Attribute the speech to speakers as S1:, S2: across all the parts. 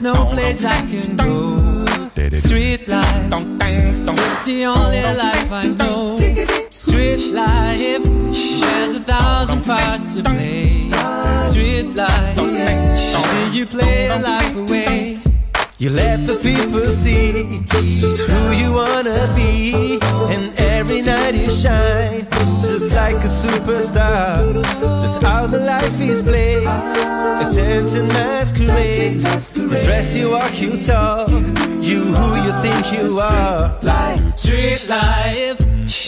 S1: No place I can go. Street life, it's the only life I know. Street life, there's a thousand parts to play. Street life, see you play a life away.
S2: You let the people see just who you wanna be, and every night you shine just like a superstar. That's how the life is played. A dance and masquerade. You dress, you walk, you talk. You who you think you are.
S1: Street life.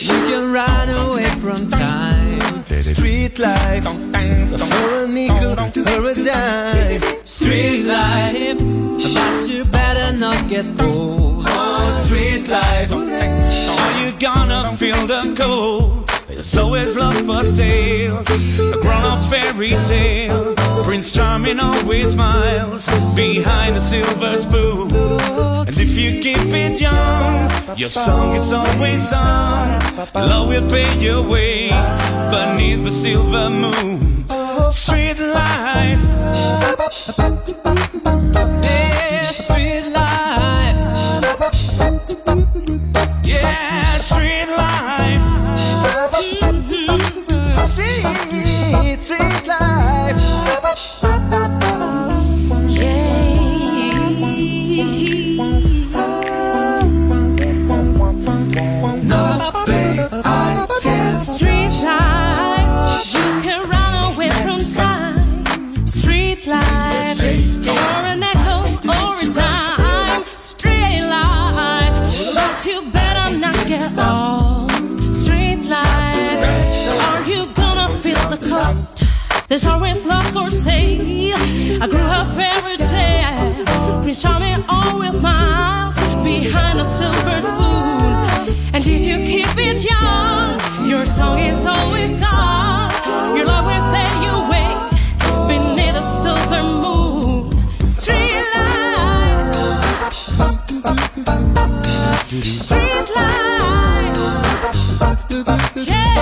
S1: You can run away from time.
S2: Street life for a nickel or a dime.
S1: Street life, but you better not get bored.
S2: Oh, street life.
S3: Are you gonna feel the cold? There's always love for sale. A grown up fairy tale. Prince Charming always smiles behind a silver spoon. And if you keep it young, your song is always sung. Love will pay your way beneath the silver moon. Street life.
S4: There's always love for sale. I grew up every day. Prince Charming always smiles behind a silver spoon. And if you keep it young, your song is always sung. Your love will pay you way beneath a silver moon. Street life, street life, yeah,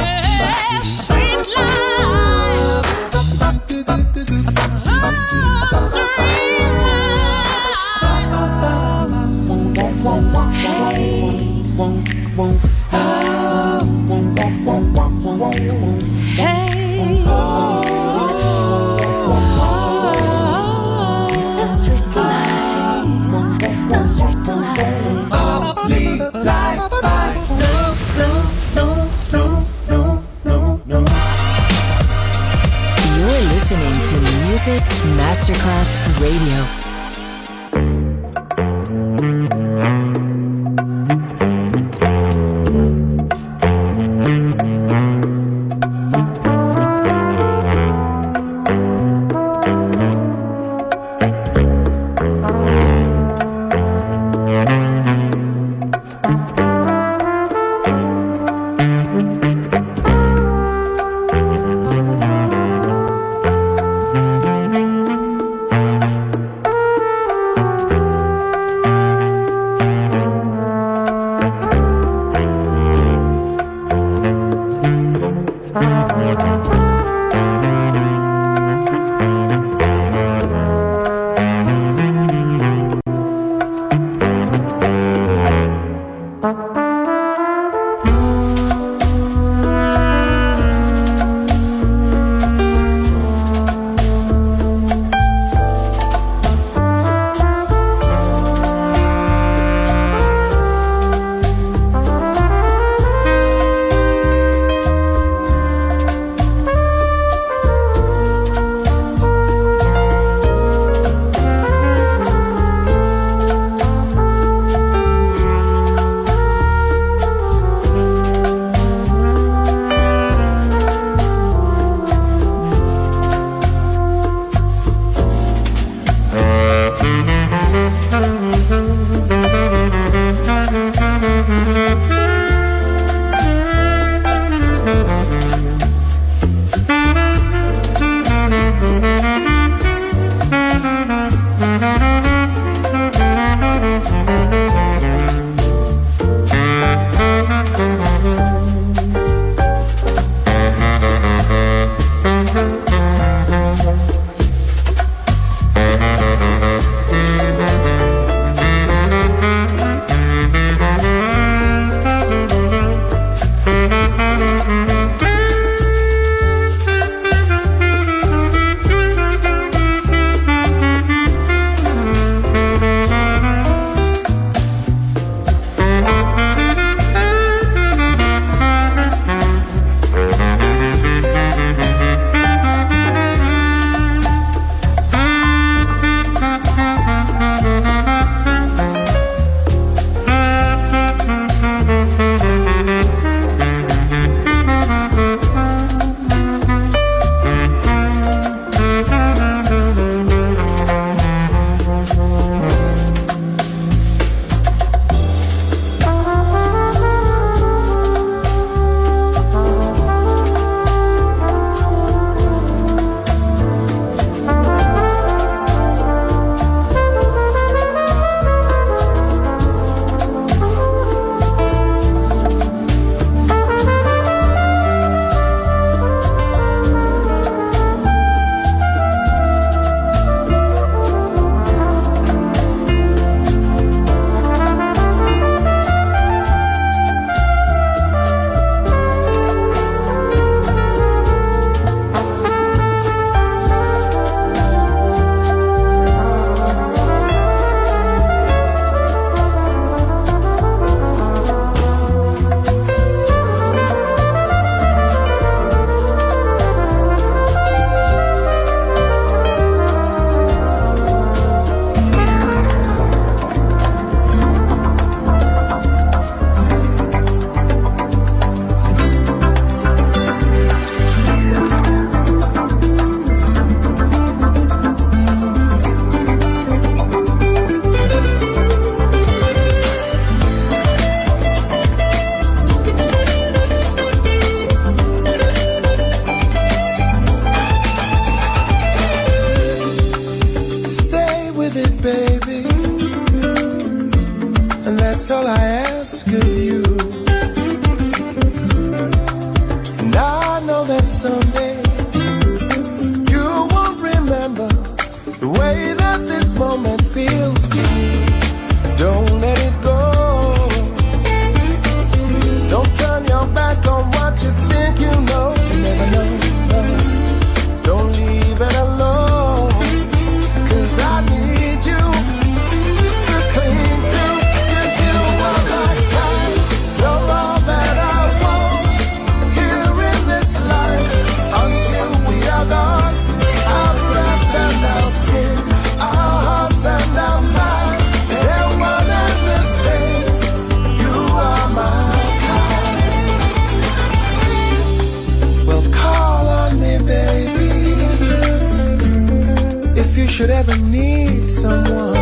S5: should ever need someone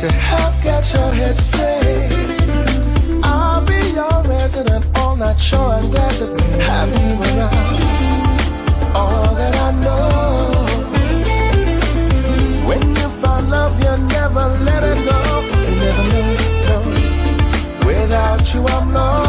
S5: to help get your head straight, I'll be your resident all night. Sure, I'm glad just having you around. All that I know. When you find love, you never let it go. You never know, no. Without you, I'm lost.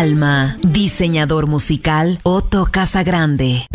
S6: Alma, diseñador musical Otto Casagrande.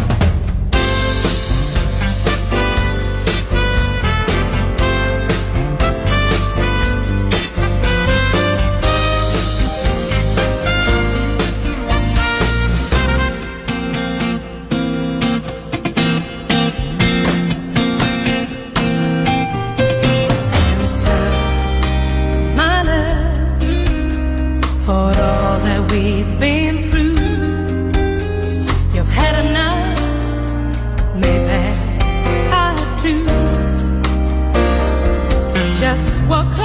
S4: just walk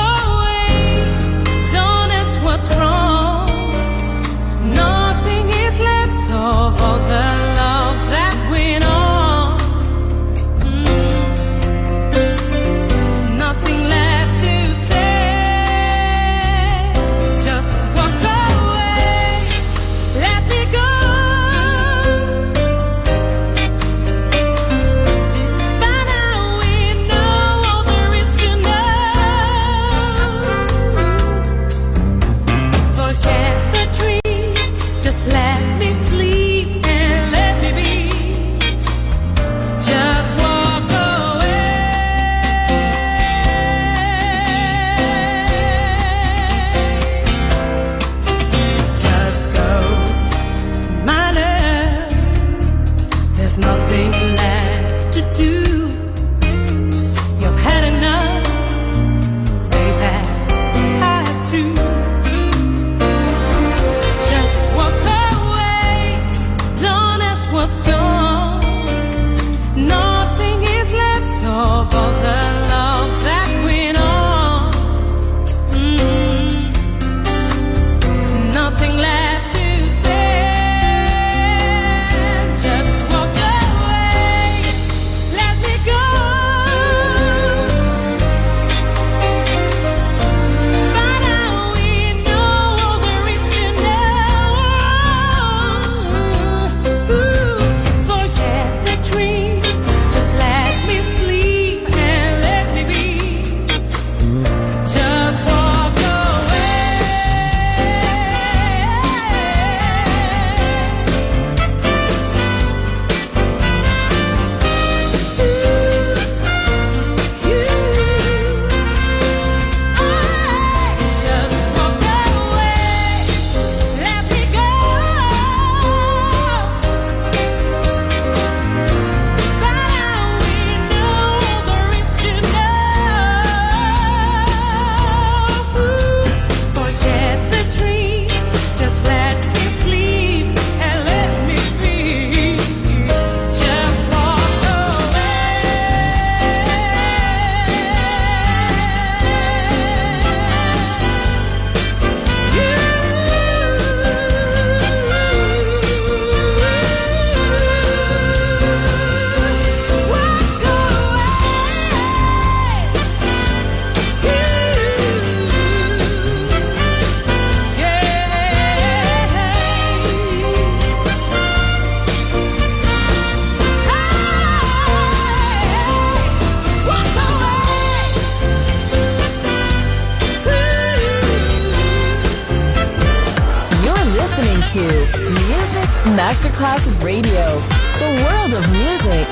S7: Radio, the world of music.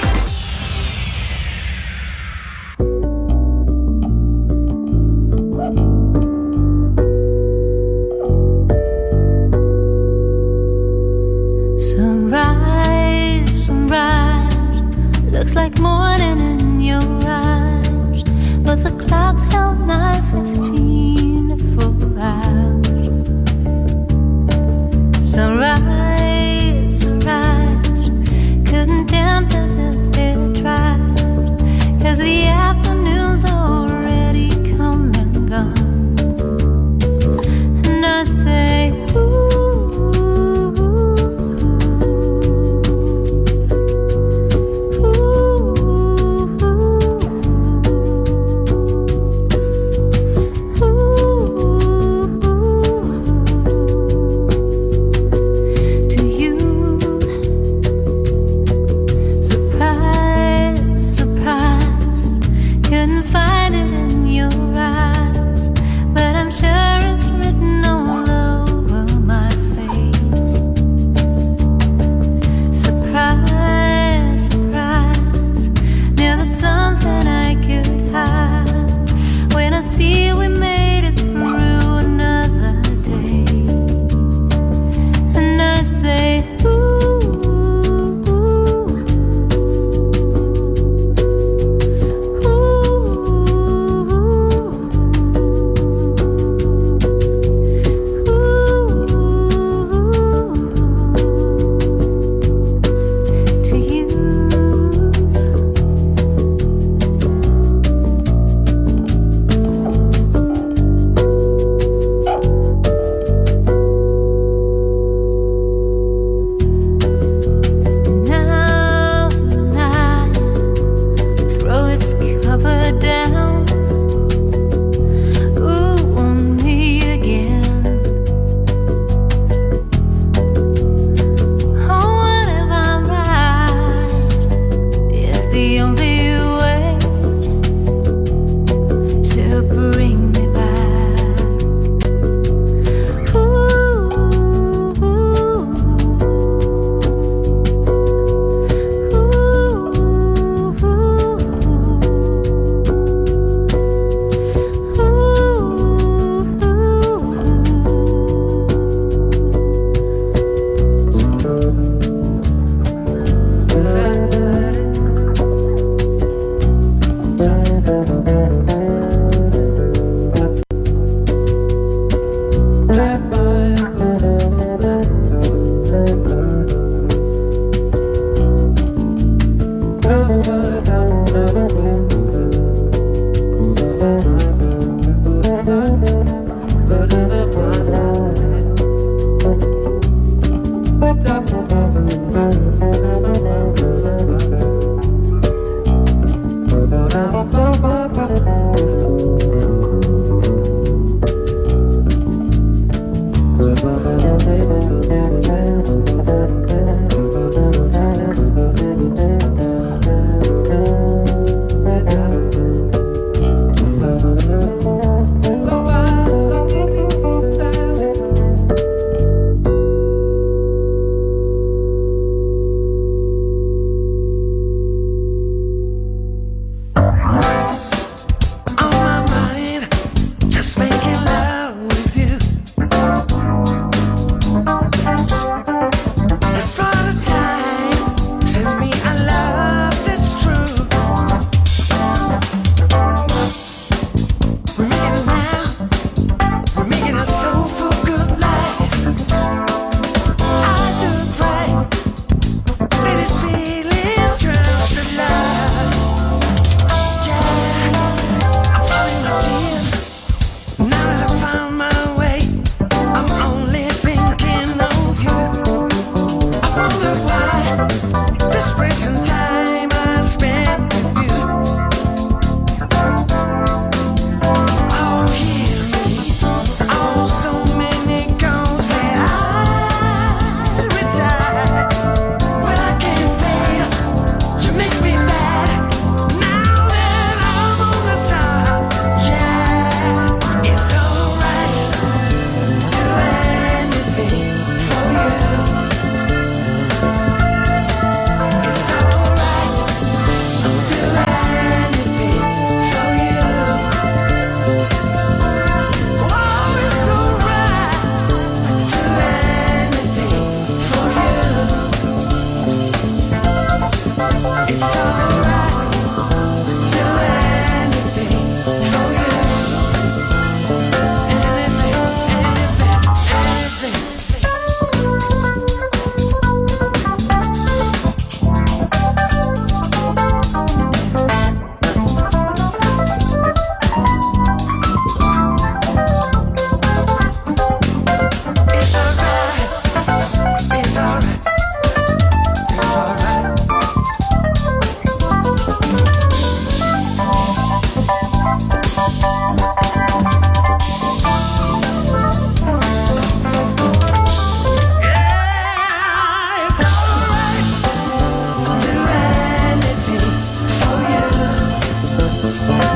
S8: Sunrise, sunrise, looks like morning in your eyes, but the clock's held 9:15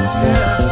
S6: Yeah.